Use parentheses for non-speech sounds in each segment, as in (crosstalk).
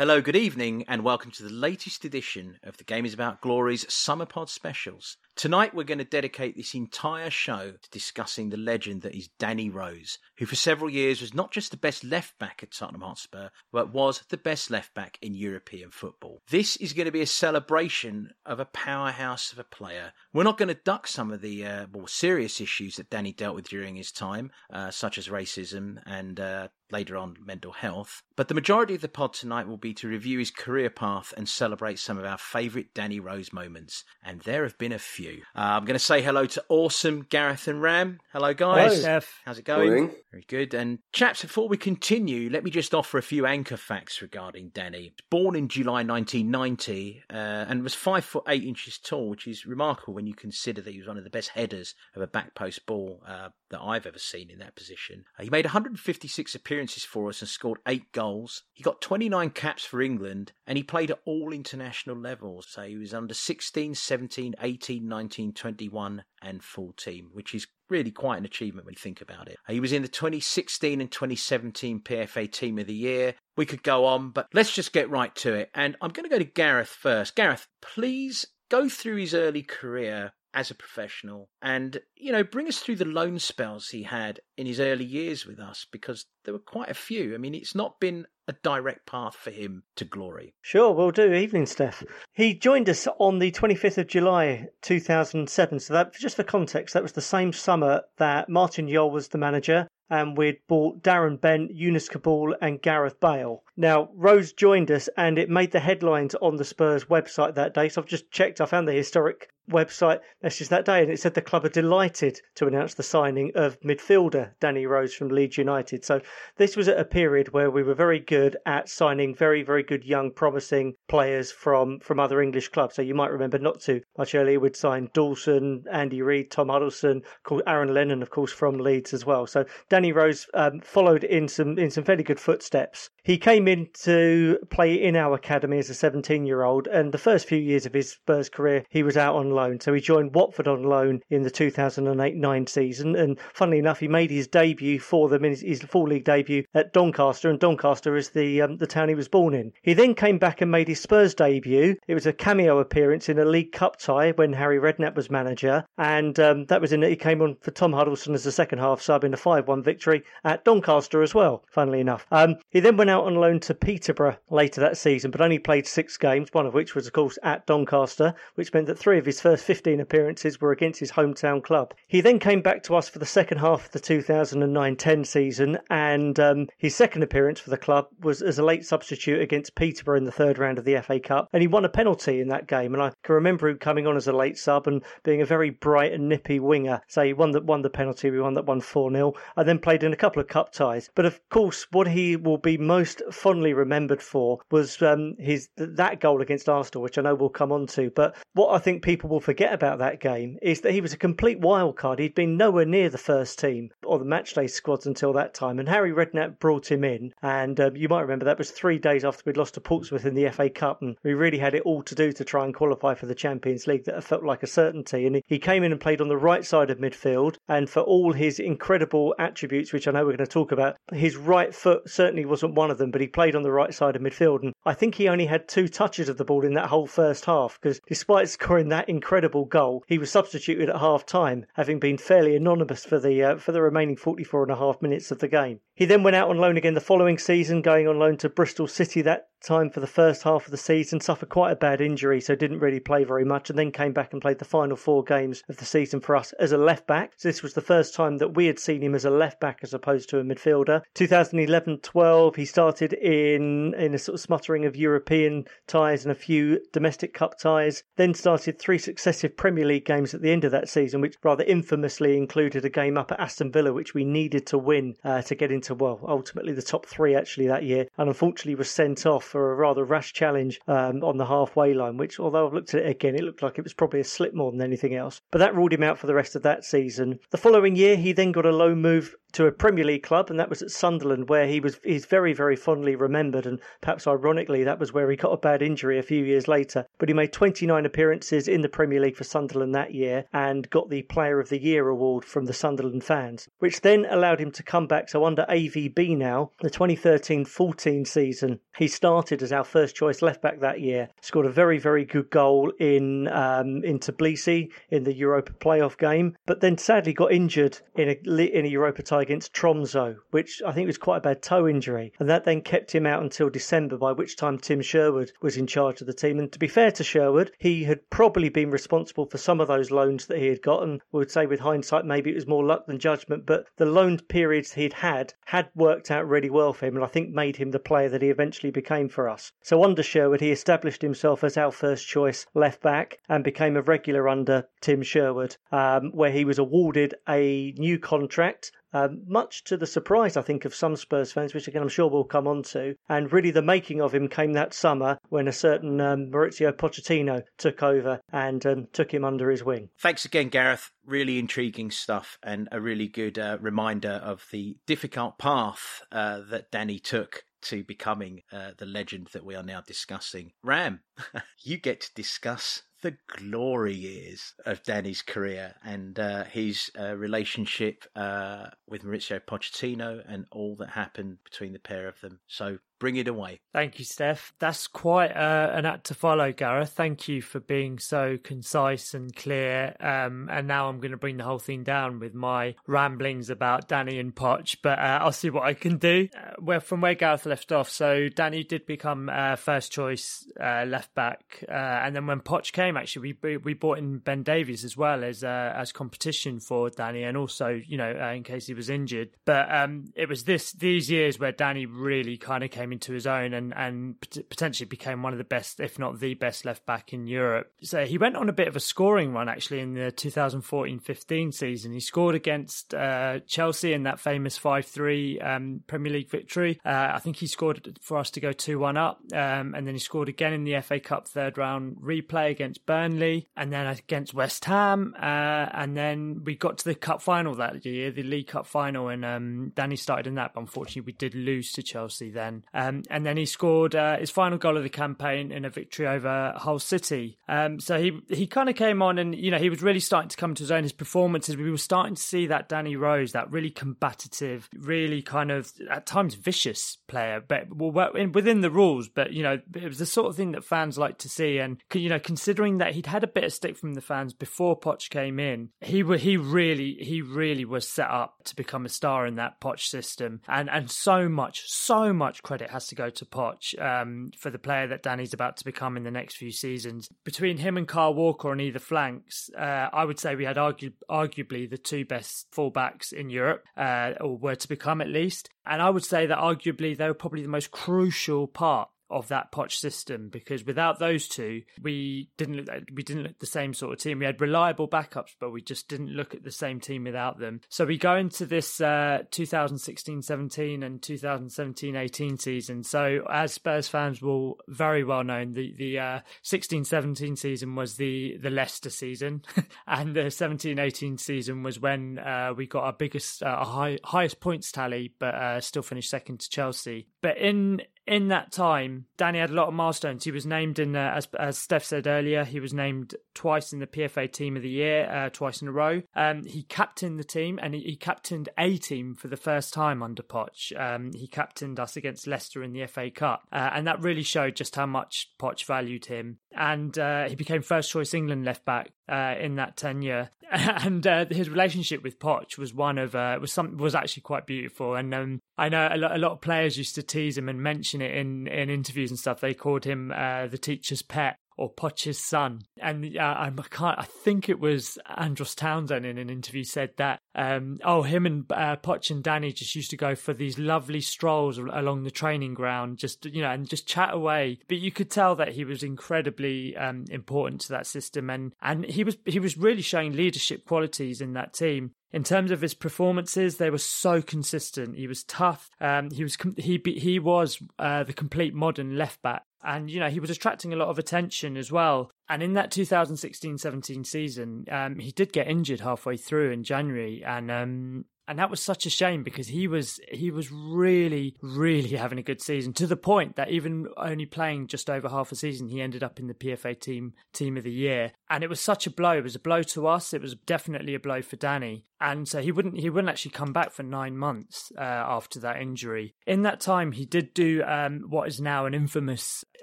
Hello, good evening, and welcome to the latest edition of the Game is About Glory's Summer Pod specials. Tonight, we're going to dedicate this entire show to discussing the legend that is Danny Rose, who for several years was not just the best left back at Tottenham Hotspur, but was the best left back in European football. This is going to be a celebration of a powerhouse of a player. We're not going to duck some of the uh, more serious issues that Danny dealt with during his time, uh, such as racism and uh, later on mental health. But the majority of the pod tonight will be to review his career path and celebrate some of our favourite Danny Rose moments. And there have been a few. Uh, I'm going to say hello to awesome Gareth and Ram. Hello, guys. Hello, Steff. How's it going? Morning. Very good. And chaps, before we continue, let me just offer a few anchor facts regarding Danny. Born in July 1990 uh, and was five foot eight inches tall, which is remarkable when you consider that he was one of the best headers of a back post ball uh, that I've ever seen in that position. Uh, he made 156 appearances for us and scored eight goals. He got 29 caps for England and he played at all international levels. So he was under 16, 17, 18, 19, 21, and full team, which is really quite an achievement when you think about it. He was in the 2016 and 2017 PFA Team of the Year. We could go on, but let's just get right to it. And I'm going to go to Gareth first. Gareth, please go through his early career as a professional and you know bring us through the loan spells he had in his early years with us because there were quite a few i mean it's not been a direct path for him to glory Sure, we'll do. Evening, Steff. He joined us on the 25th of July 2007. So that, just for context, that was the same summer that Martin Jol was the manager and we'd bought Darren Bent, Younès Kaboul, and Gareth Bale. Now, Rose joined us and it made the headlines on the Spurs website that day. So I've just checked, I found the historic website message that day and it said the club are delighted to announce the signing of midfielder Danny Rose from Leeds United. So this was at a period where we were very good at signing very, very good young, promising players from, from other English clubs. So you might remember not too much earlier, we'd signed Dawson, Andy Reid, Tom Huddlestone, Aaron Lennon, of course, from Leeds as well. So Danny Rose um, followed in some in some fairly good footsteps. He came in to play in our academy as a 17 year old, and the first few years of his Spurs career, he was out on loan. So he joined Watford on loan in the 2008 9 season, and funnily enough, he made his debut for them in his, his full league debut at Doncaster, and Doncaster is the um, the town he was born in. He then came back and made his Spurs debut. It was a cameo appearance in a League Cup tie when Harry Redknapp was manager, and um, that was in. He came on for Tom Huddlestone as a second half sub in a 5 1 victory at Doncaster as well, funnily enough. Um, he then went out on loan to Peterborough later that season, but only played six games, one of which was, of course, at Doncaster, which meant that three of his first 15 appearances were against his hometown club. He then came back to us for the second half of the 2009 10 season, and um, his second appearance for the club was as a late substitute against Peterborough in the third round of the FA Cup, and he won a penalty in that game. And I can remember him coming on as a late sub and being a very bright and nippy winger. So he won that won the penalty, we won that one 4 0, and then played in a couple of cup ties. But of course, what he will be most fondly remembered for was um, his that goal against Arsenal, which I know we'll come on to. But what I think people will forget about that game is that he was a complete wild card. He'd been nowhere near the first team or the matchday squads until that time, and Harry Redknapp brought him in. And um, you might remember that was three days after we'd lost to Portsmouth in the FA Cup, and we really had it all to do to try and qualify for the Champions League. That felt like a certainty. And he came in and played on the right side of midfield, and for all his incredible attributes, which I know we're going to talk about, his right foot certainly wasn't one of them. But he played on the right side of midfield, and I think he only had two touches of the ball in that whole first half because despite (laughs) scoring that incredible goal, he was substituted at half time, having been fairly anonymous for the uh, for the remaining 44 and a half minutes of the game. He then went out on loan again the following season, going on loan to Bristol City that time for the first half of the season, suffered quite a bad injury, so didn't really play very much, and then came back and played the final four games of the season for us as a left back. So this was the first time that we had seen him as a left back as opposed to a midfielder. 2011-12, he started in in a sort of smuttering of European ties and a few domestic cup ties. Then started three successive Premier League games at the end of that season, which rather infamously included a game up at Aston Villa, which we needed to win uh, to get into well, ultimately the top three actually that year, and unfortunately was sent off for a rather rash challenge um, on the halfway line, which, although I've looked at it again, it looked like it was probably a slip more than anything else. But that ruled him out for the rest of that season. The following year, he then got a loan move to a Premier League club, and that was at Sunderland, where he was he's very very fondly remembered. And perhaps ironically, that was where he got a bad injury a few years later. But he made 29 appearances in the Premier League for Sunderland that year and got the Player of the Year award from the Sunderland fans, which then allowed him to come back. So under AVB now, the 2013-14 season, he started as our first choice left back that year. Scored a very very good goal in um, in Tbilisi in the Europa playoff game, but then sadly got injured in a in a Europa tie against Tromso, which I think was quite a bad toe injury, and that then kept him out until December, by which time Tim Sherwood was in charge of the team. And to be fair to Sherwood, he had probably been responsible for some of those loans that he had gotten. We would say with hindsight, maybe it was more luck than judgment, but the loan periods he'd had had worked out really well for him, and I think made him the player that he eventually became for us. So under Sherwood, he established himself as our first choice left back and became a regular under Tim Sherwood, um, where he was awarded a new contract um, much to the surprise, I think, of some Spurs fans, which again I'm sure we'll come on to. And really, the making of him came that summer when a certain um, Mauricio Pochettino took over and um, took him under his wing. Thanks again, Gareth. Really intriguing stuff and a really good uh, reminder of the difficult path uh, that Danny took to becoming uh, the legend that we are now discussing. Ram, (laughs) you get to discuss the glory years of Danny's career and uh, his uh, relationship uh, with Mauricio Pochettino and all that happened between the pair of them. So bring it away. Thank you, Steff. That's quite uh, an act to follow, Gareth. Thank you for being so concise and clear. Um, and now I'm going to bring the whole thing down with my ramblings about Danny and Poch, but uh, I'll see what I can do. Uh, where from where Gareth left off, so Danny did become uh, first choice uh, left back, uh, and then when Poch came, actually we we brought in Ben Davies as well as as competition for Danny, and also you know in case he was injured. But um, it was this these years where Danny really kind of came came into his own and and potentially became one of the best, if not the best, left back in Europe. So he went on a bit of a scoring run actually in the 2014-15 season. He scored against uh, Chelsea in that famous 5-3 um, Premier League victory. Uh, I think he scored for us to go 2-1 up, um, and then he scored again in the FA Cup third round replay against Burnley, and then against West Ham, uh, and then we got to the cup final that year, the League Cup final, and um, Danny started in that, but unfortunately we did lose to Chelsea then. Um, and then he scored uh, his final goal of the campaign in a victory over Hull City. Um, so he he kind of came on and you know he was really starting to come to his own. His performances, we were starting to see that Danny Rose, that really combative, really kind of at times vicious player, but within the rules. But you know it was the sort of thing that fans like to see. And you know considering that he'd had a bit of stick from the fans before Poch came in, he he really he really was set up to become a star in that Poch system. And and so much so much credit has to go to Poch um, for the player that Danny's about to become in the next few seasons. Between him and Kyle Walker on either flanks, uh, I would say we had argu- arguably the two best fullbacks in Europe, uh, or were to become at least. And I would say that arguably they were probably the most crucial part of that Poch system because without those two, we didn't look, we didn't look the same sort of team. We had reliable backups, but we just didn't look at the same team without them. So we go into this uh, 2016-17 and 2017-18 season. So as Spurs fans will very well know, the the uh, 16-17 season was the the Leicester season, (laughs) and the 17-18 season was when uh, we got our biggest, uh, our high, highest points tally, but uh, still finished second to Chelsea. But in in that time, Danny had a lot of milestones. He was named in, uh, as, as Steff said earlier, he was named twice in the PFA Team of the Year, uh, twice in a row. Um, he captained the team and he, he, captained a team for the first time under Poch. Um, he captained us against Leicester in the FA Cup, uh, and that really showed just how much Poch valued him. And uh, he became first choice England left back uh, in that tenure. (laughs) And uh, his relationship with Poch was one of was some was actually quite beautiful. And um, I know a lot, a lot of players used to tease him and mention it in, in interviews and stuff. They called him uh, the teacher's pet or Poch's son. And uh, I can't, I think it was Andros Townsend in an interview said that, um, oh, him and uh, Poch and Danny just used to go for these lovely strolls along the training ground, just, you know, and just chat away. But you could tell that he was incredibly um, important to that system. And, and he was, he was really showing leadership qualities in that team. In terms of his performances, they were so consistent. He was tough. Um, he was he he was uh, the complete modern left back, and you know he was attracting a lot of attention as well. And in that 2016-17 season, um, he did get injured halfway through in January, and um, and that was such a shame because he was he was really really (laughs) having a good season to the point that even only playing just over half a season, he ended up in the PFA team team of the year, and it was such a blow. It was a blow to us. It was definitely a blow for Danny, and so he wouldn't he wouldn't actually come back for nine months uh, after that injury. In that time, he did do um, what is now an infamous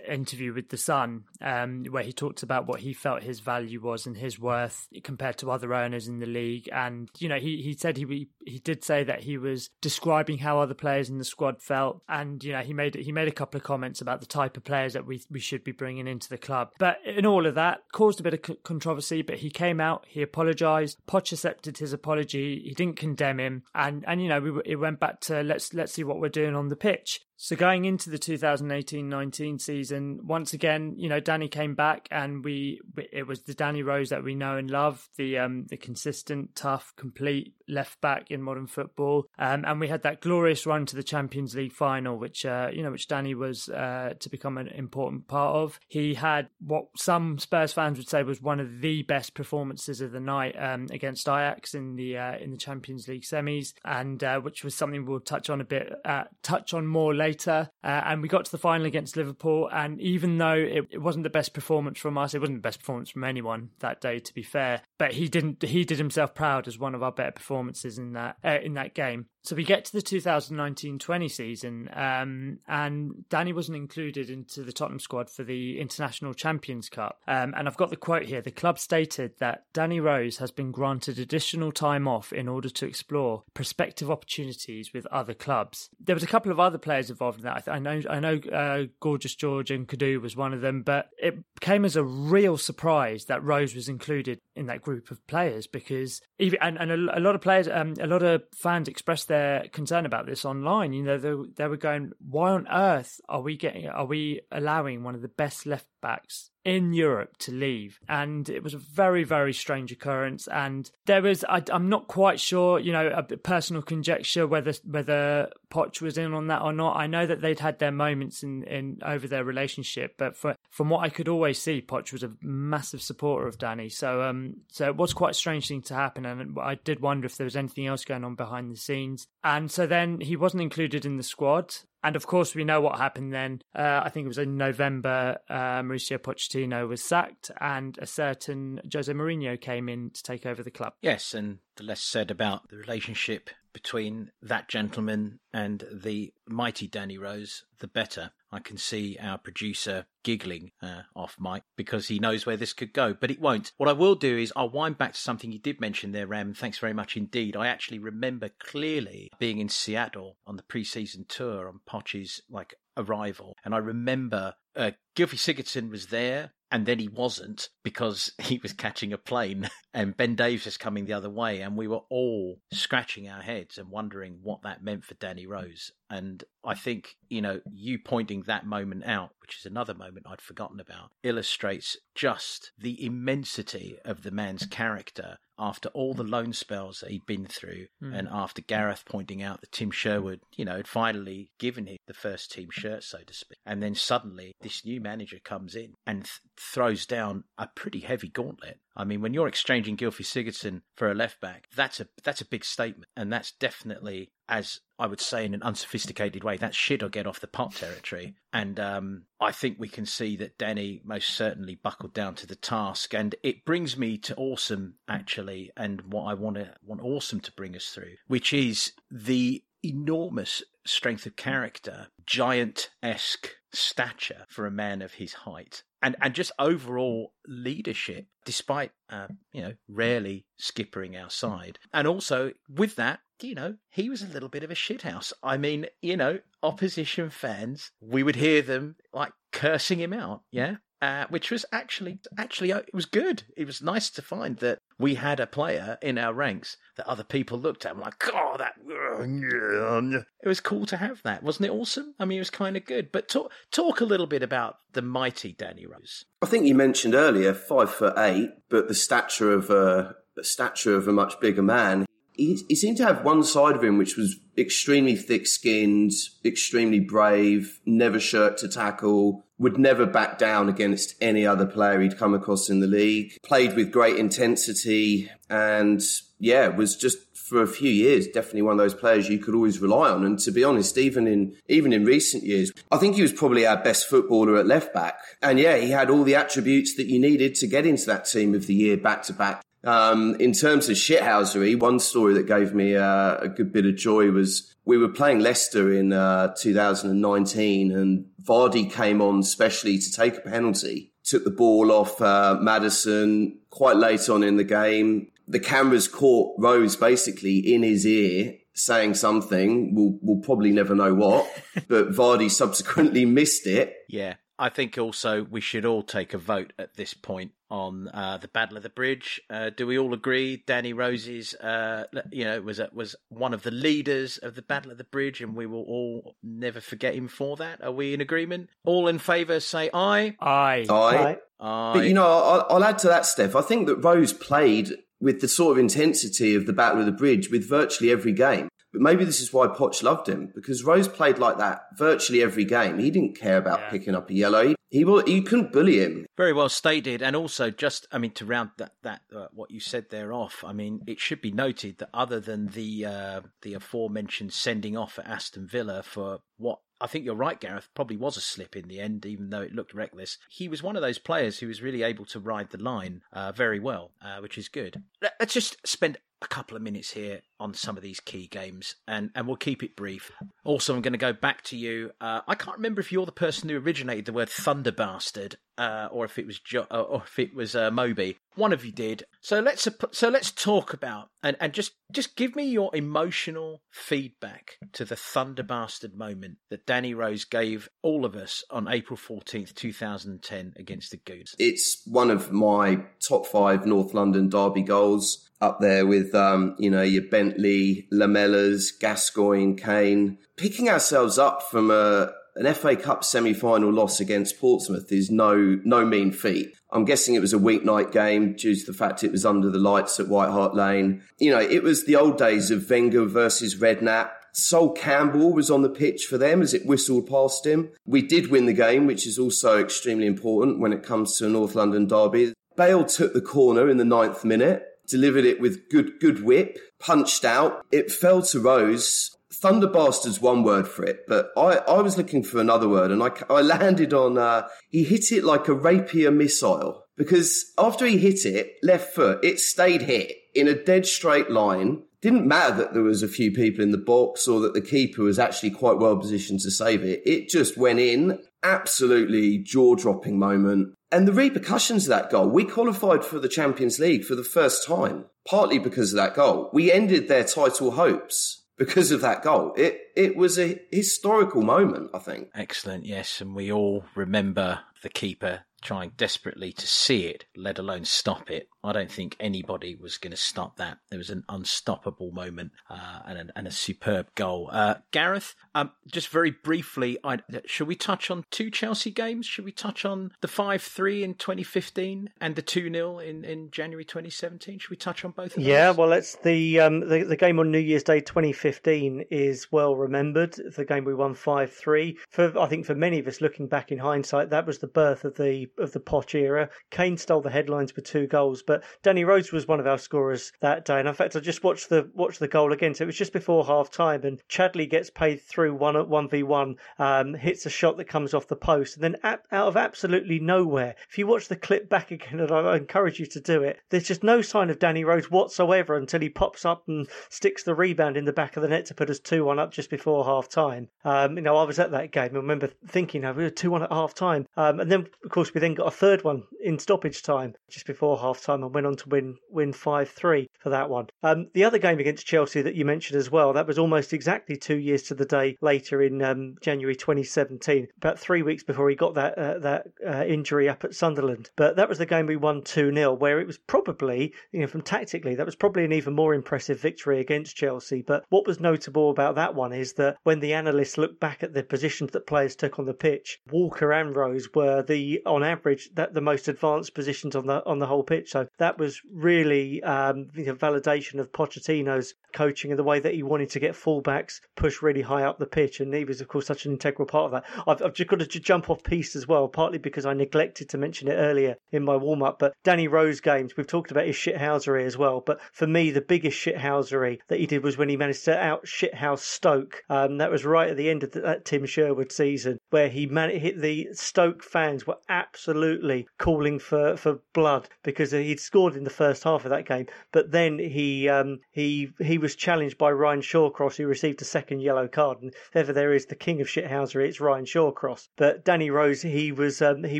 interview with the Sun, um, where he talked about what he felt his value was and his worth compared to other owners in the league. And you know, he he said he he did say that he was describing how other players in the squad felt, and you know, he made he made a couple of comments about the type of players that we we should be bringing into the club. But in all of that, caused a bit of controversy. But he came out, he apologised. Poch accepted his apology. He didn't condemn him, and and you know, we it went back to let's let's see what we're doing on the pitch. So going into the 2018-19 season, once again, you know, Danny came back, and we it was the Danny Rose that we know and love, the um the consistent, tough, complete left back in modern football, um, and we had that glorious run to the Champions League final, which uh, you know, which Danny was uh, to become an important part of. He had what some Spurs fans would say was one of the best performances of the night um, against Ajax in the uh, in the Champions League semis, and uh, which was something we'll touch on a bit, uh, touch on more later later, uh, and we got to the final against Liverpool. And even though it, it, wasn't the best performance from us, it wasn't the best performance from anyone that day, to be fair. But he didn't. He did himself proud as one of our better performances in that uh, in that game. So we get to the 2019-20 season, um, and Danny wasn't included into the Tottenham squad for the International Champions Cup. Um, and I've got the quote here. The club stated that Danny Rose has been granted additional time off in order to explore prospective opportunities with other clubs. There was a couple of other players involved in that. I, know, I know, uh, Gorgeous George and Kadu was one of them, but it came as a real surprise that Rose was included in that group of players because even and, and a, a lot of players, um, a lot of fans expressed their concern about this online. You know, they, they were going, "Why on earth are we getting? Are we allowing one of the best left backs in Europe to leave. And it was a very, very strange occurrence. And there was, I, am not quite sure, you know, a personal conjecture whether whether Poch was in on that or not. I know that they'd had their moments in, in over their relationship, but for, from what I could always see, Poch was a massive supporter of Danny. So, um, so it was quite a strange thing to happen. And I did wonder if there was anything else going on behind the scenes. And so then he wasn't included in the squad. And of course, we know what happened then. Uh, I think it was in November, uh, Mauricio Pochettino was sacked, and a certain Jose Mourinho came in to take over the club. Yes, and the less said about the relationship between that gentleman and the mighty Danny Rose, the better. I can see our producer giggling uh, off mic because he knows where this could go, but it won't. What I will do is I'll wind back to something you did mention there, Ram. Thanks very much indeed. I actually remember clearly being in Seattle on the pre-season tour on Poch's like arrival, and I remember uh, Gylfi Sigurdsson was there and then he wasn't because (laughs) he was catching a plane (laughs) and Ben Davies was coming the other way and we were all scratching our heads and wondering what that meant for Danny Rose and I think you know you pointing that moment out which is another moment I'd forgotten about illustrates just the immensity of the man's character after all the loan spells that he'd been through, mm. and after Gareth pointing out that Tim Sherwood, you know, had finally given him the first team shirt, so to speak, and then suddenly this new manager comes in and th- throws down a pretty heavy gauntlet. I mean, when you're exchanging Gylfi Sigurdsson for a left back, that's a that's a big statement, and that's definitely, as I would say in an unsophisticated way, that shit or get off the pot territory. And um, I think we can see that Danny most certainly buckled down to the task, and it brings me to Awesome actually, and what I want to want Awesome to bring us through, which is the enormous strength of character, giant esque stature for a man of his height. And, and just overall leadership, despite uh, you know rarely skippering our side, and also with that, you know, he was a little bit of a shithouse. I mean, you know, opposition fans, we would hear them like cursing him out, yeah, uh, which was actually actually uh, it was good. It was nice to find that we had a player in our ranks that other people looked at and like, oh, that. (laughs) It was cool to have that, wasn't it? Awesome. I mean, it was kind of good. But talk talk a little bit about the mighty Danny Rose. I think you mentioned earlier five foot eight, but the stature of a the stature of a much bigger man. He, he seemed to have one side of him which was extremely thick skinned, extremely brave, never shirked to tackle, would never back down against any other player he'd come across in the league, played with great intensity, and yeah, was just for a few years, definitely one of those players you could always rely on. And to be honest, even in even in recent years, I think he was probably our best footballer at left back. And yeah, he had all the attributes that you needed to get into that team of the year back to back. Um, in terms of shithousery, one story that gave me uh, a good bit of joy was we were playing Leicester in uh, 2019 and Vardy came on specially to take a penalty, took the ball off uh, Maddison quite late on in the game. The cameras caught Rose basically in his ear saying something. We'll, we'll probably never know what, (laughs) but Vardy subsequently missed it. Yeah. I think also we should all take a vote at this point on uh, the Battle of the Bridge. Uh, do we all agree Danny Rose's, uh, you know, was was one of the leaders of the Battle of the Bridge, and we will all never forget him for that? Are we in agreement? All in favour, say aye. Aye. Aye. Aye. But you know, I'll, I'll add to that, Steff. I think that Rose played with the sort of intensity of the Battle of the Bridge with virtually every game. But maybe this is why Poch loved him because Rose played like that virtually every game. He didn't care about Yeah. picking up a yellow. He, he will. You couldn't bully him. Very well stated, and also just, I mean, to round that that uh, what you said there off. I mean, it should be noted that other than the uh, the aforementioned sending off at Aston Villa for what I think you're right, Gareth, probably was a slip in the end, even though it looked reckless. He was one of those players who was really able to ride the line uh, very well, uh, which is good. Let- Let's just spend a couple of minutes here on some of these key games, and, and we'll keep it brief. Also, I'm going to go back to you. Uh, I can't remember if you're the person who originated the word thunder bastard, uh, or if it was jo- uh, or if it was uh, Moby. One of you did. So let's so let's talk about and, and just just give me your emotional feedback to the thunder bastard moment that Danny Rose gave all of us on April 14th, 2010 against the Goons. It's one of my top five North London derby goals, up there with um, you know your Bentley, Lamela's, Gascoigne, Kane. Picking ourselves up from a an FA Cup semi-final loss against Portsmouth is no no mean feat. I'm guessing it was a weeknight game due to the fact it was under the lights at White Hart Lane. You know, it was the old days of Wenger versus Redknapp. Sol Campbell was on the pitch for them as it whistled past him. We did win the game, which is also extremely important when it comes to a North London derby. Bale took the corner in the ninth minute, delivered it with good good whip, punched out. It fell to Rose. Thunderbastard's one word for it, but I, I was looking for another word and I, I landed on, uh, he hit it like a rapier missile because after he hit it, left foot, it stayed hit in a dead straight line. Didn't matter that there was a few people in the box or that the keeper was actually quite well positioned to save it. It just went in. Absolutely jaw dropping moment. And the repercussions of that goal, we qualified for the Champions League for the first time, partly because of that goal. We ended their title hopes because of that goal. It it was a historical moment, I think. Excellent, yes, and we all remember the keeper trying desperately to see it, let alone stop it. I don't think anybody was going to stop that. There was an unstoppable moment uh, and, a, and a superb goal. Uh, Gareth, um, just very briefly, I, should we touch on two Chelsea games? Should we touch on the 5 3 in 2015 and the 2 0 in, in January 2017? Should we touch on both of those? Yeah, well, it's the, um, the the game on New Year's Day 2015 is well remembered. The game we won five three. For I think for many of us looking back in hindsight, that was the birth of the of the Poch era. Kane stole the headlines with two goals, but Danny Rose was one of our scorers that day. And in fact, I just watched the watched the goal again. So it was just before half time, and Chadli gets paid through one at one v one, um, hits a shot that comes off the post, and then ap- out of absolutely nowhere. If you watch the clip back again, and I, encourage you to do it, there's just no sign of Danny Rose whatsoever until he pops up and sticks the rebound in the back of the net to put us two one up just before half time. Um, you know, I was at that game. I remember thinking, oh, we were two one at half time, um, and then of course we then got a third one in stoppage time just before half time and went on to win win five three for that one. Um, the other game against Chelsea that you mentioned as well, that was almost exactly two years to the day later in um, January 2017, about three weeks before he got that uh, that uh, injury up at Sunderland. But that was the game we won two 0 where it was probably you know from tactically that was probably an even more impressive victory against Chelsea. But what was notable about that one is that when the analysts looked back at the positions that players took on the pitch, Walker and Rose were the on average that the most advanced positions on the on the whole pitch. So that was really um, know, validation of Pochettino's coaching and the way that he wanted to get fullbacks pushed really high up the pitch. And he was, of course, such an integral part of that. I've, I've just got to jump off piece as well, partly because I neglected to mention it earlier in my warm up. But Danny Rose games, we've talked about his shithousery as well. But for me, the biggest shithousery that he did was when he managed to out shithouse Stoke. Um, that was right at the end of the, that Tim Sherwood season, where he man- hit the Stoke fans were absolutely calling for, for blood because he'd scored in the first half of that game. But then he um, he he was challenged by Ryan Shawcross, who received a second yellow card. And if ever there is the king of shithousery, it's Ryan Shawcross. But Danny Rose, he was um, he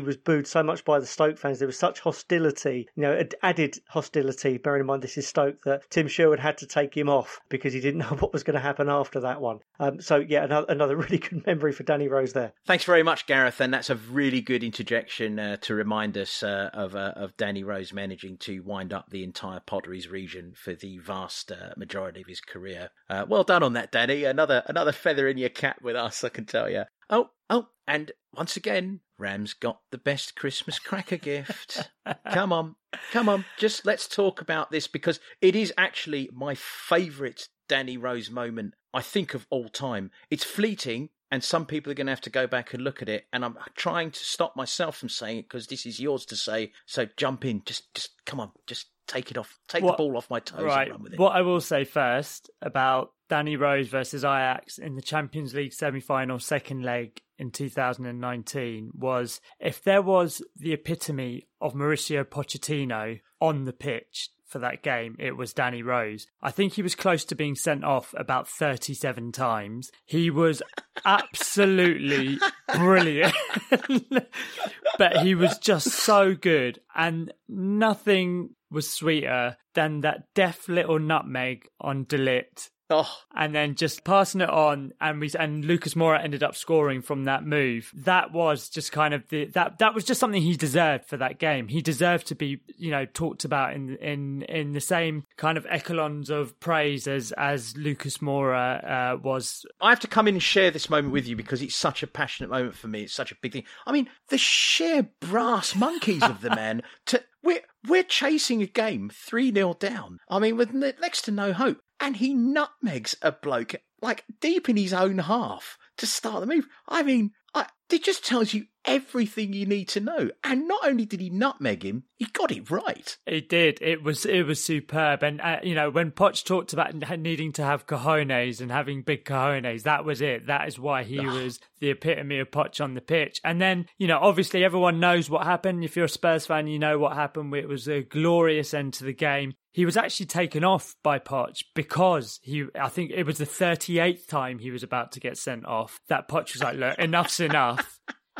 was booed so much by the Stoke fans. There was such hostility, you know, added hostility. Bearing in mind this is Stoke, that Tim Sherwood had to take him off because he didn't (laughs) know what was going to happen after that one. Um, so yeah, another, another really good memory for Danny Rose there. Thanks very much, Gareth, and that's a really good interjection uh, to remind us uh, of uh, of Danny Rose managing to wind up the entire Potteries region for the vast uh, majority of his career. Uh, well done on that, Danny. Another another feather in your cap with us, I can tell you. Oh, oh, and once again, Rams got the best Christmas cracker gift. (laughs) come on, come on, just let's talk about this because it is actually my favourite Danny Rose moment, I think, of all time. It's fleeting, and some people are going to have to go back and look at it. And I'm trying to stop myself from saying it because this is yours to say. So jump in, just, just come on, just take it off, take what, the ball off my toes right. and run with it. What I will say first about Danny Rose versus Ajax in the Champions League semi-final second leg in 2019 was if there was the epitome of Mauricio Pochettino on the pitch for that game, it was Danny Rose. I think he was close to being sent off about 37 times. He was absolutely (laughs) brilliant. but he was just so good and nothing was sweeter than that deaf little nutmeg on de Ligt Oh. And then just passing it on, and we and Lucas Moura ended up scoring from that move. That was just kind of the that that was just something he deserved for that game. He deserved to be, you know, talked about in in in the same kind of echelons of praise as as Lucas Moura uh, was. I have to come in and share this moment with you because it's such a passionate moment for me. It's such a big thing. I mean, the sheer brass monkeys of the man (laughs) to we're we're chasing a game three 0 down. I mean, with next to no hope, and he nutmegs a bloke like deep in his own half to start the move. I mean, I, it just tells you everything you need to know. And not only did he nutmeg him, he got it right. He did. It was it was superb. And uh, you know, when Poch talked about needing to have cojones and having big cojones, that was it. That is why he was the epitome of Poch on the pitch. And then you know, obviously everyone knows what happened. If you're a Spurs fan, you know what happened. It was a glorious end to the game he was actually taken off by Poch because he, I think it was the 38th time he was about to get sent off. That Poch was like, look, enough's (laughs) enough.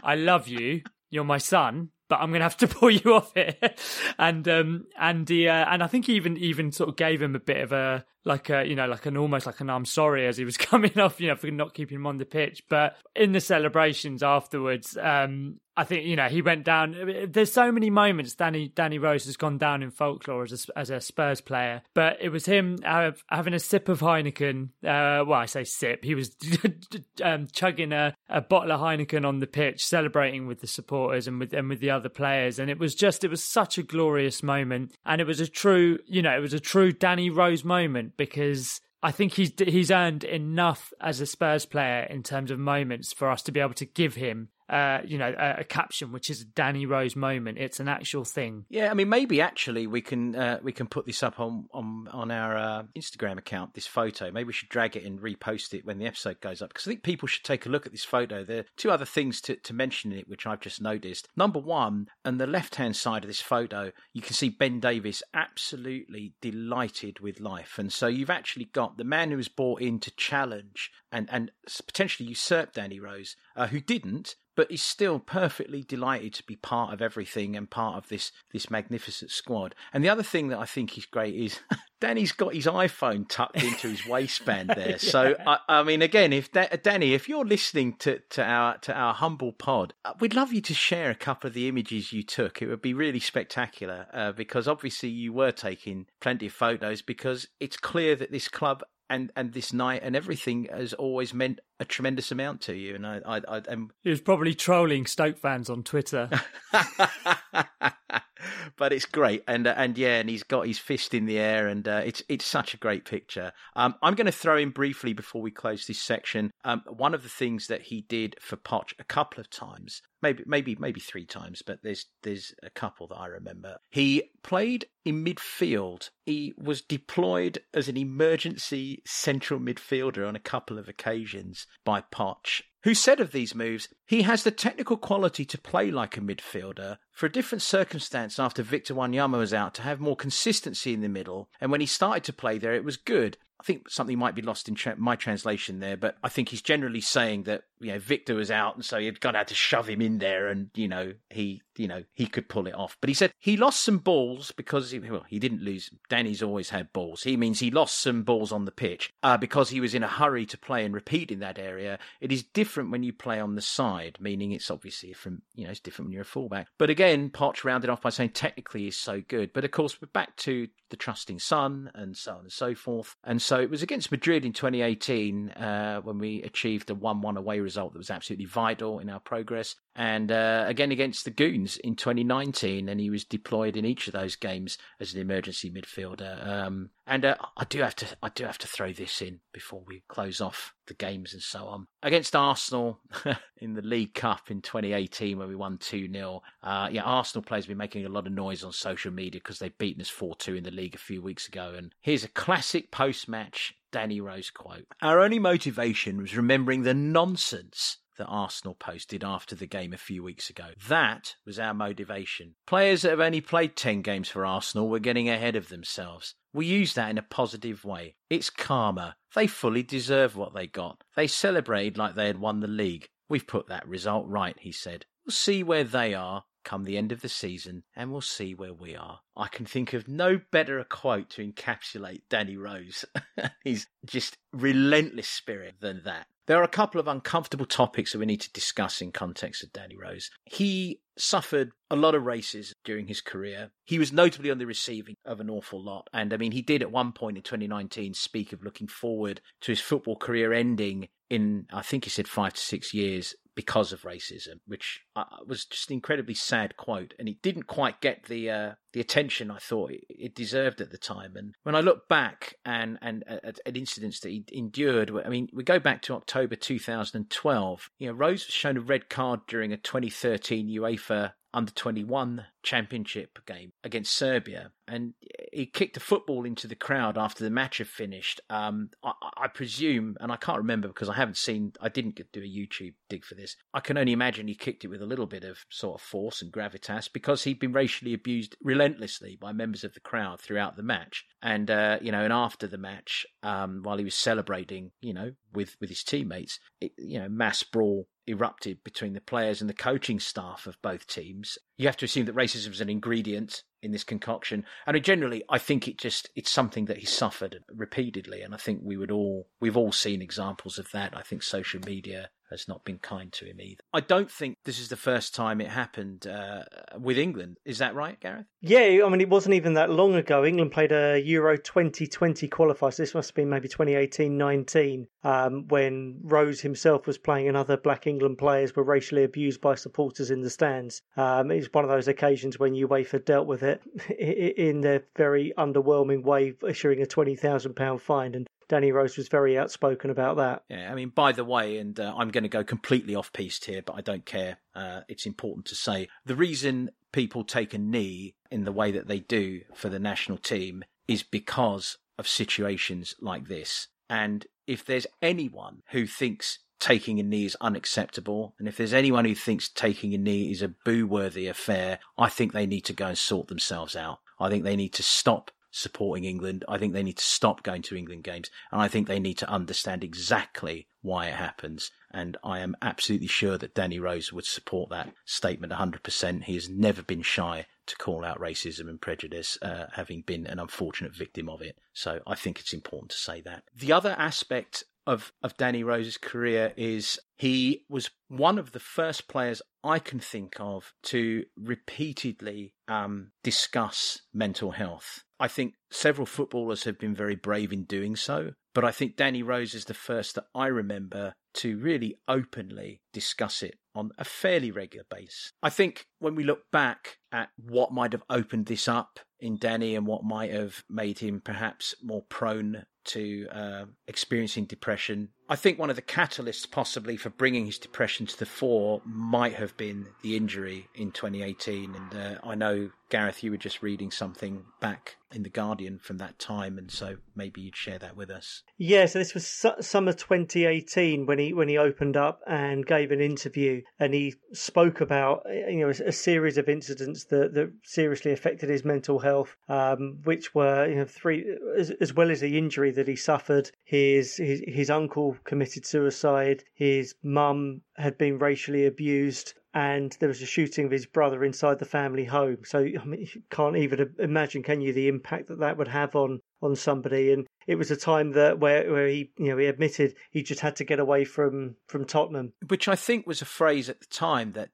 I love you. You're my son, but I'm to have to (laughs) pull you off it. and um, and he, uh, and I think he even even sort of gave him a bit of a like a you know like an almost like an I'm sorry as he was (laughs) coming off you know for not keeping him on the pitch. But in the celebrations afterwards, um, I think you know he went down. There's so many moments. Danny Danny Rose has gone down in folklore as a, as a Spurs player, but it was him having a sip of Heineken. Uh, well, I say sip. He was (laughs) um, chugging a, a, bottle of Heineken on the pitch, celebrating with the supporters and with and with the other players. And it was just it was such a glorious moment, and it was a true you know it was a true Danny Rose moment because I think he's he's earned enough as a Spurs player in terms of moments for us to be able to give him uh, you know, a, a, caption which is a Danny Rose moment. It's an actual thing. Yeah, I mean, maybe actually we can uh, we can put this up on on on our uh, Instagram account. This photo, maybe we should drag it and repost it when the episode goes up because I think people should take a look at this photo. There are two other things to to mention in it which I've just noticed. Number one, on the left hand side of this photo, you can see Ben Davies absolutely delighted with life, and so you've actually got the man who was brought in to challenge and and potentially usurp Danny Rose, uh, who didn't but he's still perfectly delighted to be part of everything and part of this this magnificent squad. And the other thing that I think is great is (laughs) Danny's got his iPhone tucked into his waistband there. (laughs) yeah. So I, I, mean, again, if da- Danny, if you're listening to, to our to our humble pod, uh, we'd love you to share a couple of the images you took. It would be really spectacular uh, because obviously you were taking plenty of photos because it's clear that this club and and this night and everything has always meant a tremendous amount to you. And I, I, I am. He was probably trolling Stoke fans on Twitter. (laughs) but it's great, and uh, and yeah, and he's got his fist in the air, and uh, it's it's such a great picture. Um, I'm going to throw in briefly before we close this section. Um, one of the things that he did for Poch a couple of times, maybe maybe maybe three times, but there's there's a couple that I remember. He played in midfield. He was deployed as an emergency central midfielder on a couple of occasions by Poch who said of these moves, he has the technical quality to play like a midfielder for a different circumstance after Victor Wanyama was out to have more consistency in the middle. And when he started to play there, it was good. I think something might be lost in tra- my translation there, but I think he's generally saying that you know Victor was out, and so you'd got to have to shove him in there, and you know he you know he could pull it off. But he said he lost some balls because he, well he didn't lose. Danny's always had balls. He means he lost some balls on the pitch uh, because he was in a hurry to play and repeat in that area. It is different when you play on the side, meaning it's obviously from you know it's different when you're a fullback. But again, Poch rounded off by saying technically he's so good. But of course we're back to the trusting son and so on and so forth. And so it was against Madrid in 2018 uh, when we achieved a 1 1 away result that was absolutely vital in our progress. And uh, again against the Goons in 2019, and he was deployed in each of those games as an emergency midfielder. Um, and uh, I do have to, I do have to throw this in before we close off the games and so on. Against Arsenal (laughs) in the League Cup in 2018, where we won 2 0. Uh, yeah, Arsenal players have been making a lot of noise on social media because they've beaten us 4 2 in the league a few weeks ago. And here's a classic post match Danny Rose quote Our only motivation was remembering the nonsense that Arsenal posted after the game a few weeks ago. That was our motivation. Players that have only played 10 games for Arsenal were getting ahead of themselves. We use that in a positive way. It's karma. They fully deserve what they got. They celebrated like they had won the league. We've put that result right, he said. We'll see where they are come the end of the season, and we'll see where we are. I can think of no better a quote to encapsulate Danny Rose. (laughs) His just relentless spirit than that. There are a couple of uncomfortable topics that we need to discuss in context of Danny Rose. He suffered a lot of races during his career. He was notably on the receiving of an awful lot. And I mean, he did at one point in 2019 speak of looking forward to his football career ending in, I think he said five to six years because of racism, which uh, was just an incredibly sad quote, and it didn't quite get the uh, the attention I thought it, deserved at the time. And when I look back and and at, at, incidents that he endured, I mean, we go back to October 2012. You know, Rose was shown a red card during a 2013 UEFA under 21 championship game against Serbia, and he kicked a football into the crowd after the match had finished. Um, I, I, presume, and I can't remember because I haven't seen, I didn't do a YouTube dig for this. I can only imagine he kicked it with a little bit of sort of force and gravitas because he'd been racially abused relentlessly by members of the crowd throughout the match, and uh, you know, and after the match, um, while he was celebrating, you know, with with his teammates, it, you know, mass brawl erupted between the players and the coaching staff of both teams. You have to assume that racism is an ingredient in this concoction. And generally, I think it just it's something that he suffered repeatedly, and I think we would all we've all seen examples of that. I think social media has not been kind to him either. I don't think this is the first time it happened uh, with England. Is that right, Gareth? Yeah, I mean, it wasn't even that long ago. England played a Euro 2020 qualifier, so this must have been maybe 2018 19, um, when Rose himself was playing and other black England players were racially abused by supporters in the stands. Um, it was one of those occasions when UEFA dealt with it (laughs) in their very underwhelming way, issuing a £20,000 fine. And Danny Rose was very outspoken about that. Yeah, I mean, by the way, and uh, I'm going to go completely off piste here, but I don't care. Uh, it's important to say the reason people take a knee in the way that they do for the national team is because of situations like this. And if there's anyone who thinks taking a knee is unacceptable, and if there's anyone who thinks taking a knee is a boo worthy affair, I think they need to go and sort themselves out. I think they need to stop supporting England. I think they need to stop going to England games, and I think they need to understand exactly why it happens. And I am absolutely sure that Danny Rose would support that statement 100%. He has never been shy to call out racism and prejudice, uh, having been an unfortunate victim of it. So I think it's important to say that. The other aspect of, of Danny Rose's career is he was one of the first players I can think of to repeatedly um, discuss mental health. I think several footballers have been very brave in doing so, but I think Danny Rose is the first that I remember to really openly discuss it on a fairly regular basis. I think when we look back at what might have opened this up in Danny and what might have made him perhaps more prone to uh, experiencing depression. I think one of the catalysts, possibly, for bringing his depression to the fore might have been the injury in 2018. And uh, I know, Gareth, you were just reading something back in The Guardian from that time, and so maybe you'd share that with us. Yeah, so this was su- summer 2018 when he when he opened up and gave an interview, and he spoke about you know a, a series of incidents that, that seriously affected his mental health, um, which were you know three as, as well as the injury that he suffered. His his his uncle committed suicide. His mum had been racially abused and there was a shooting of his brother inside the family home. So I mean, you can't even imagine, can you, the impact that that would have on on somebody? And it was a time that where where he you know he admitted he just had to get away from from Tottenham, which I think was a phrase at the time that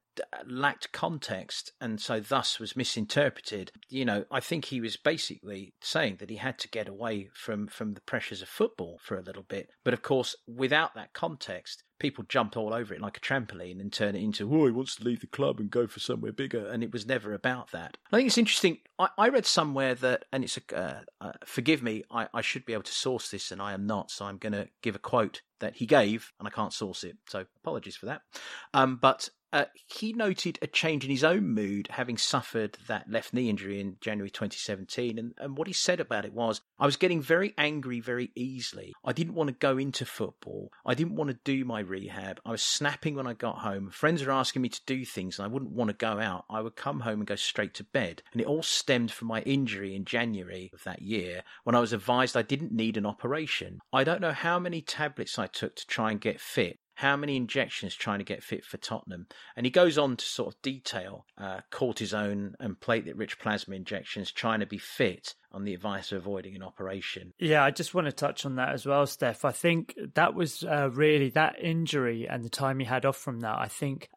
lacked context and so thus was misinterpreted you know i think he was basically saying that he had to get away from from the pressures of football for a little bit but of course without that context people jump all over it like a trampoline and turn it into, oh, he wants to leave the club and go for somewhere bigger. And it was never about that. I think it's interesting. I, I read somewhere that, and it's a, uh, uh, forgive me, I, I should be able to source this and I am not. So I'm going to give a quote that he gave and I can't source it. So apologies for that. Um, but uh, he noted a change in his own mood, having suffered that left knee injury in January 2017. And, and what he said about it was, I was getting very angry very easily. I didn't want to go into football. I didn't want to do my rehab. I was snapping when I got home. Friends were asking me to do things and I wouldn't want to go out. I would come home and go straight to bed. And it all stemmed from my injury in January of that year when I was advised I didn't need an operation. I don't know how many tablets I took to try and get fit how many injections trying to get fit for Tottenham. And he goes on to sort of detail uh, cortisone and platelet rich plasma injections trying to be fit on the advice of avoiding an operation. Yeah, I just want to touch on that as well, Steff. I think that was uh, really that injury and the time he had off from that. I think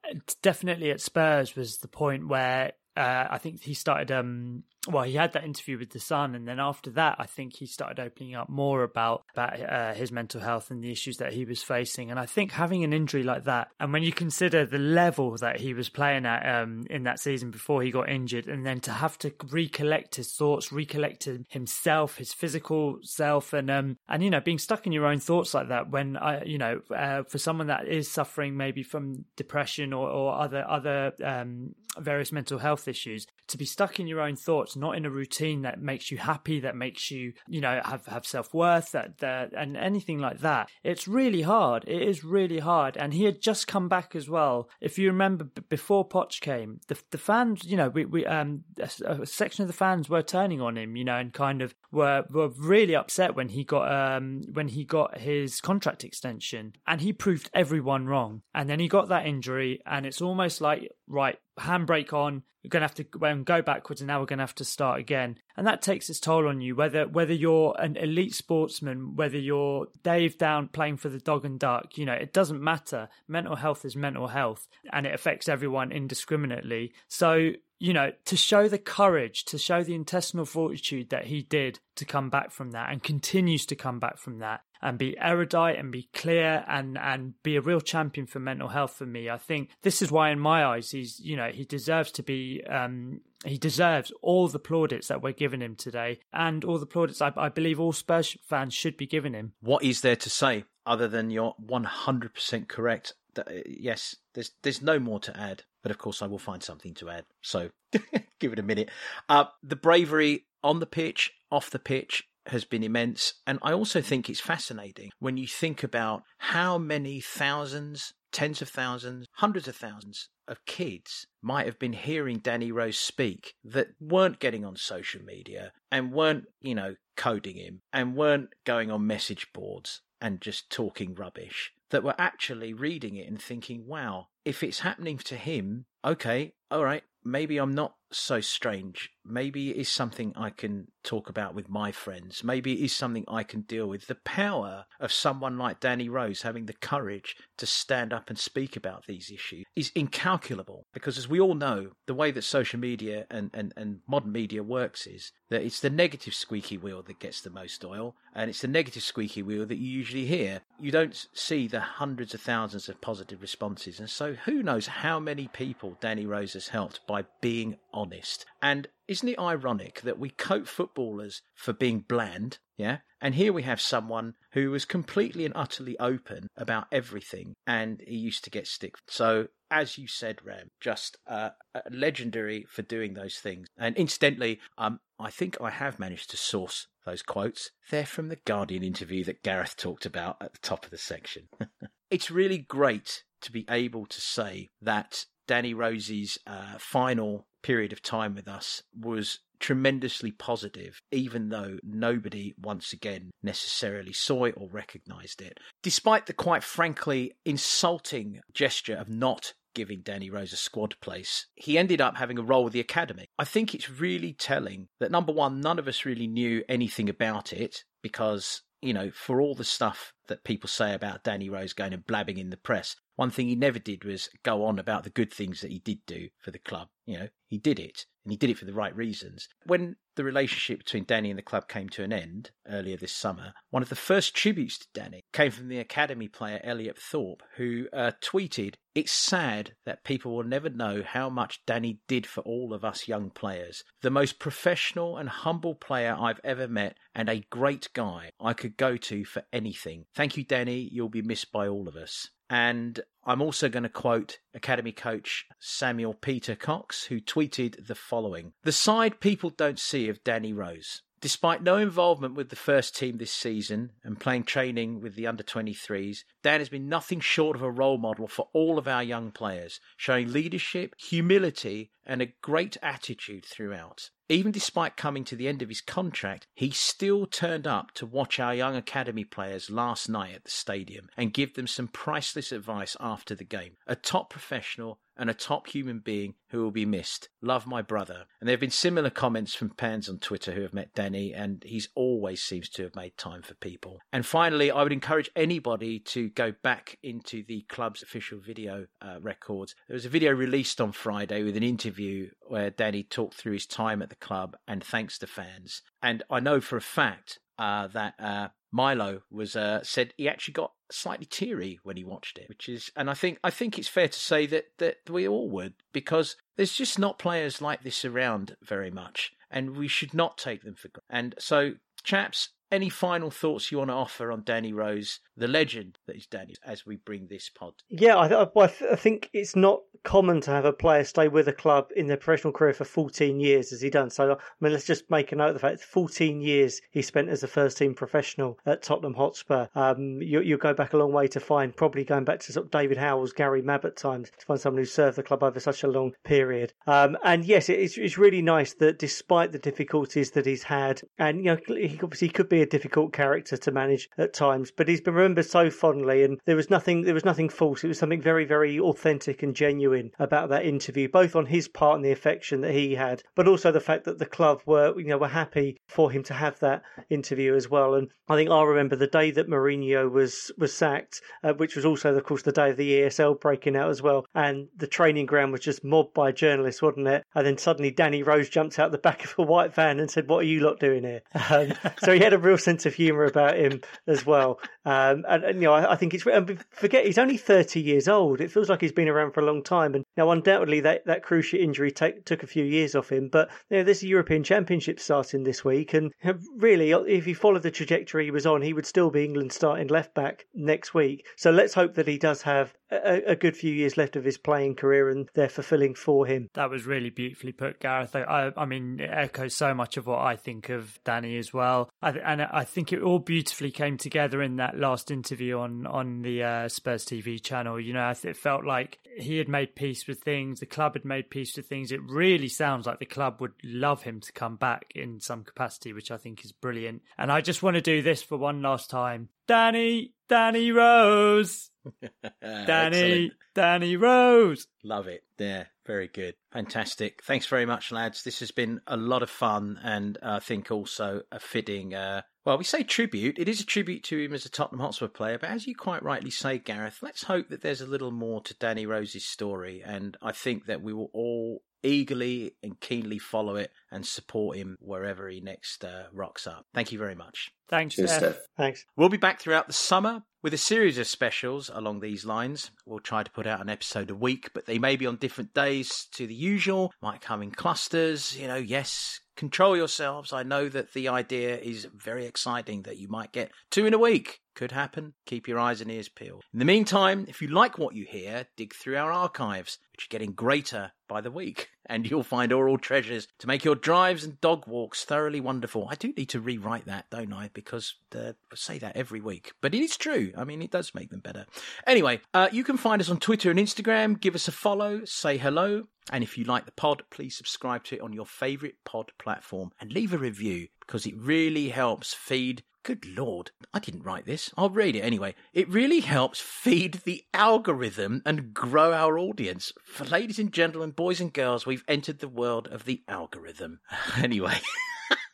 definitely at Spurs was the point where uh, I think he started um, well, he had that interview with the Sun, and then after that, I think he started opening up more about about uh, his mental health and the issues that he was facing. And I think having an injury like that, and when you consider the level that he was playing at um, in that season before he got injured, and then to have to recollect his thoughts, recollect himself, his physical self, and um, and you know, being stuck in your own thoughts like that, when I, you know, uh, for someone that is suffering maybe from depression or, or other other um, various mental health issues, to be stuck in your own thoughts not in a routine that makes you happy, that makes you, you know, have, have self worth, that, that, and anything like that. It's really hard. It is really hard. And he had just come back as well. If you remember, before Poch came, the, the fans, you know, we, we, um, a, a section of the fans were turning on him, you know, and kind of were, were really upset when he got, um, when he got his contract extension and he proved everyone wrong. And then he got that injury and it's almost like, right, handbrake on. You're going to have to um, go backwards, and now we're going to have to start again. And that takes its toll on you. Whether whether you're an elite sportsman, whether you're Dave Down playing for the Dog and Duck, you know, it doesn't matter. Mental health is mental health, and it affects everyone indiscriminately. So you know, to show the courage, to show the intestinal fortitude that he did to come back from that and continues to come back from that and be erudite and be clear and and be a real champion for mental health for me. I think this is why, in my eyes, he's you know he deserves to be. Um, he deserves all the plaudits that we're giving him today, and all the plaudits I, I believe all Spurs fans should be giving him. What is there to say other than you're 100% correct? That, uh, yes, there's there's no more to add, but of course I will find something to add. So (laughs) give it a minute. Uh, the bravery on the pitch, off the pitch, has been immense. And I also think it's fascinating when you think about how many thousands, tens of thousands, hundreds of thousands of kids might have been hearing Danny Rose speak that weren't getting on social media and weren't, you know, coding him and weren't going on message boards and just talking rubbish, that were actually reading it and thinking, wow, if it's happening to him, okay, all right, maybe I'm not so strange. Maybe it is something I can talk about with my friends. Maybe it is something I can deal with. The power of someone like Danny Rose having the courage to stand up and speak about these issues is incalculable because, as we all know, the way that social media and, and, and modern media works is that it's the negative squeaky wheel that gets the most oil, and it's the negative squeaky wheel that you usually hear. You don't see the hundreds of thousands of positive responses, and so who knows how many people Danny Rose has helped by being honest. And isn't it ironic that we coat footballers for being bland? Yeah. And here we have someone who was completely and utterly open about everything, and he used to get stick. So, as you said, Ram, just uh, legendary for doing those things. And incidentally, um, I think I have managed to source those quotes. They're from the Guardian interview that Gareth talked about at the top of the section. (laughs) it's really great to be able to say that Danny Rose's uh, final period of time with us was tremendously positive, even though nobody once again necessarily saw it or recognized it. Despite the quite frankly insulting gesture of not giving Danny Rose a squad place, he ended up having a role with the academy. I think it's really telling that number one, none of us really knew anything about it because, you know, for all the stuff that people say about Danny Rose going and blabbing in the press, one thing he never did was go on about the good things that he did do for the club. You know, he did it and he did it for the right reasons. When the relationship between Danny and the club came to an end earlier this summer, one of the first tributes to Danny came from the academy player Elliot Thorpe, who uh, tweeted, It's sad that people will never know how much Danny did for all of us young players. The most professional and humble player I've ever met, and a great guy I could go to for anything. Thank you, Danny. You'll be missed by all of us. And I'm also going to quote Academy coach Samuel Peter Cox, who tweeted the following The side people don't see of Danny Rose. Despite no involvement with the first team this season and playing training with the under 23s, Dan has been nothing short of a role model for all of our young players, showing leadership, humility, and a great attitude throughout. Even despite coming to the end of his contract, he still turned up to watch our young academy players last night at the stadium and give them some priceless advice after the game. A top professional and a top human being who will be missed. Love my brother. And there have been similar comments from fans on Twitter who have met Danny, and he's always seems to have made time for people. And finally, I would encourage anybody to go back into the club's official video uh, records. There was a video released on Friday with an interview where Danny talked through his time at the club and thanks to fans. And I know for a fact uh, that uh, Milo was uh, said he actually got slightly teary when he watched it, which is, and I think I think it's fair to say that that we all would because there's just not players like this around very much, and we should not take them for granted. And so, chaps, any final thoughts you want to offer on Danny Rose, the legend that is Danny, as we bring this pod? Yeah, I, I, I think it's not common to have a player stay with a club in their professional career for 14 years as he done. So, I mean, let's just make a note of the fact 14 years he spent as a first team professional at Tottenham Hotspur. Um, you, you go back a long way to find, probably going back to sort of David Howells, Gary Mabbutt times, to find someone who served the club over such a long period. Um, and yes, it's, it's really nice that despite the difficulties that he's had, and, you know, he obviously could be a difficult character to manage at times, but he's been remembered so fondly and there was nothing, there was nothing false. It was something very, very authentic and genuine about that interview, both on his part and the affection that he had, but also the fact that the club were, you know, were happy for him to have that interview as well. And I think I remember the day that Mourinho was was sacked, uh, which was also, of course, the day of the ESL breaking out as well, and the training ground was just mobbed by journalists, wasn't it? And then suddenly Danny Rose jumped out the back of a white van and said, "What are you lot doing here?" Um, (laughs) so he had a real sense of humour about him as well. Um, and, and, you know, I, I think it's and forget he's only thirty years old. It feels like he's been around for a long time, and now, undoubtedly, that, that cruciate injury take, took a few years off him, but you know, a European Championship starting this week, and really, if he followed the trajectory he was on, he would still be England's starting left back next week. So let's hope that he does have a, a, good few years left of his playing career, and they're fulfilling for him. That was really beautifully put, Gareth. I, I mean, it echoes so much of what I think of Danny as well, I, and I think it all beautifully came together in that last interview on on the uh, Spurs TV channel. You know, it felt like he had made peace with things, the club had made peace with things. It really sounds like the club would love him to come back in some capacity, which I think is brilliant. And I just want to do this for one last time. Danny, Danny Rose. (laughs) Danny, Danny Rose. Love it. Yeah, Very good. Fantastic. Thanks very much, lads. This has been a lot of fun and I think also a fitting, uh, well, we say tribute. It is a tribute to him as a Tottenham Hotspur player, but as you quite rightly say, Gareth, let's hope that there's a little more to Danny Rose's story. And I think that we will all eagerly and keenly follow it and support him wherever he next uh, rocks up. Thank you very much. Thanks, Cheers, Steff. Steff. Thanks. We'll be back throughout the summer with a series of specials along these lines. We'll try to put out an episode a week, but they may be on different days to the usual, might come in clusters. You know, yes, control yourselves. I know that the idea is very exciting that you might get two in a week. Could happen. Keep your eyes and ears peeled. In the meantime, if you like what you hear, dig through our archives, which are getting greater by the week, and you'll find oral treasures to make your drives and dog walks thoroughly wonderful. I do need to rewrite that, don't I? Because uh, I say that every week, but it is true. I mean, it does make them better. Anyway, uh, you can find us on Twitter and Instagram. Give us a follow, say hello, and if you like the pod, please subscribe to it on your favourite pod platform and leave a review because it really helps feed. Good lord, I didn't write this. I'll read it anyway. It really helps feed the algorithm and grow our audience. For ladies and gentlemen, boys and girls, we've entered the world of the algorithm. (laughs) Anyway,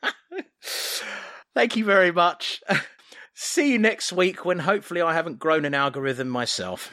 (laughs) thank you very much. (laughs) See you next week when hopefully I haven't grown an algorithm myself.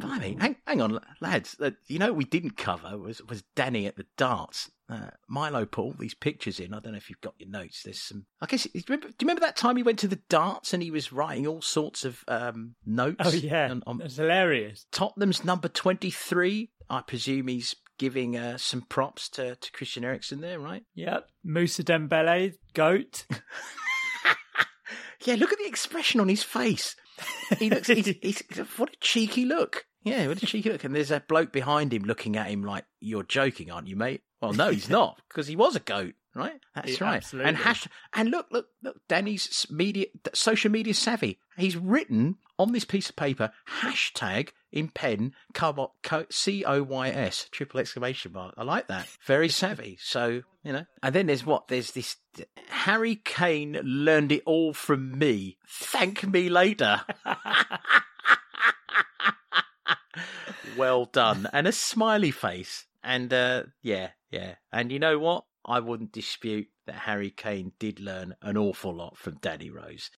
Blimey, hang, hang on, lads. Uh, you know what we didn't cover was was Danny at the darts. Uh, Milo put all these pictures in. I don't know if you've got your notes. There's some. I guess. Do you remember, do you remember that time he went to the darts and he was writing all sorts of um, notes? Oh yeah, on, on it's hilarious. Tottenham's number twenty three. I presume he's giving uh, some props to, to Christian Eriksen there, right? Yep, Mousa Dembele, goat. (laughs) yeah, look at the expression on his face. He looks. he's, (laughs) he's, what a cheeky look. Yeah, what a cheeky look. And there's a bloke behind him looking at him like, "You're joking, aren't you, mate?" Well, no, he's not (laughs) because he was a goat, right? That's Yeah, right. absolutely. And hash and look, look, look. Danny's media, social media savvy. He's written on this piece of paper hashtag in pen C O Y S triple exclamation mark. I like that. Very (laughs) savvy. So you know. And then there's what? There's this. Harry Kane learned it all from me. Thank me later. (laughs) well done. And a smiley face. And uh, yeah, yeah. And you know what? I wouldn't dispute that Harry Kane did learn an awful lot from Danny Rose.